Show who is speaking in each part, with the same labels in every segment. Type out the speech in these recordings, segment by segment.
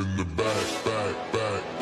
Speaker 1: in the back, back, back.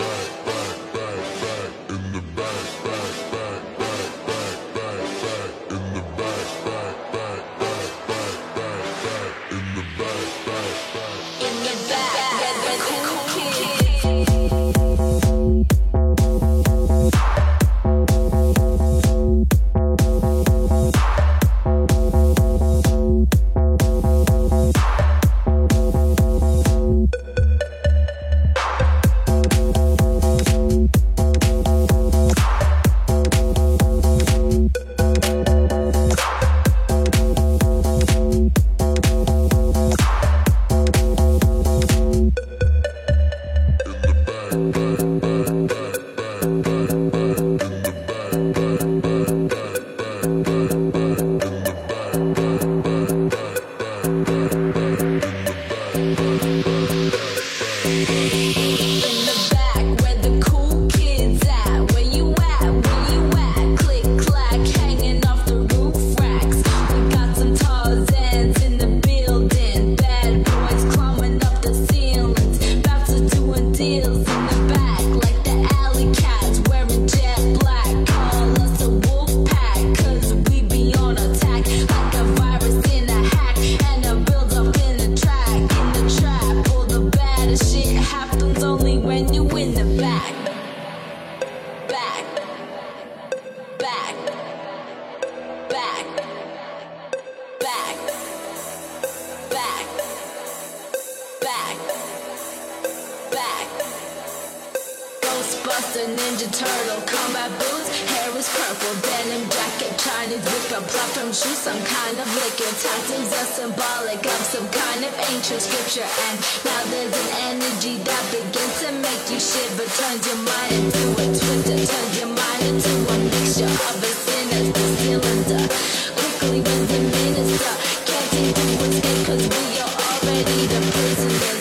Speaker 1: back, back, back, back, back, back. Ghostbuster, Ninja Turtle, combat boots, hair is purple, denim jacket, Chinese whip, a platform from shoes, some kind of liquor. Tattoos are symbolic of some kind of ancient scripture, and now there's an energy that begins to make you shiver, turns your mind into. quickly when the minutes stop. Can't even the what's cause we are already the president.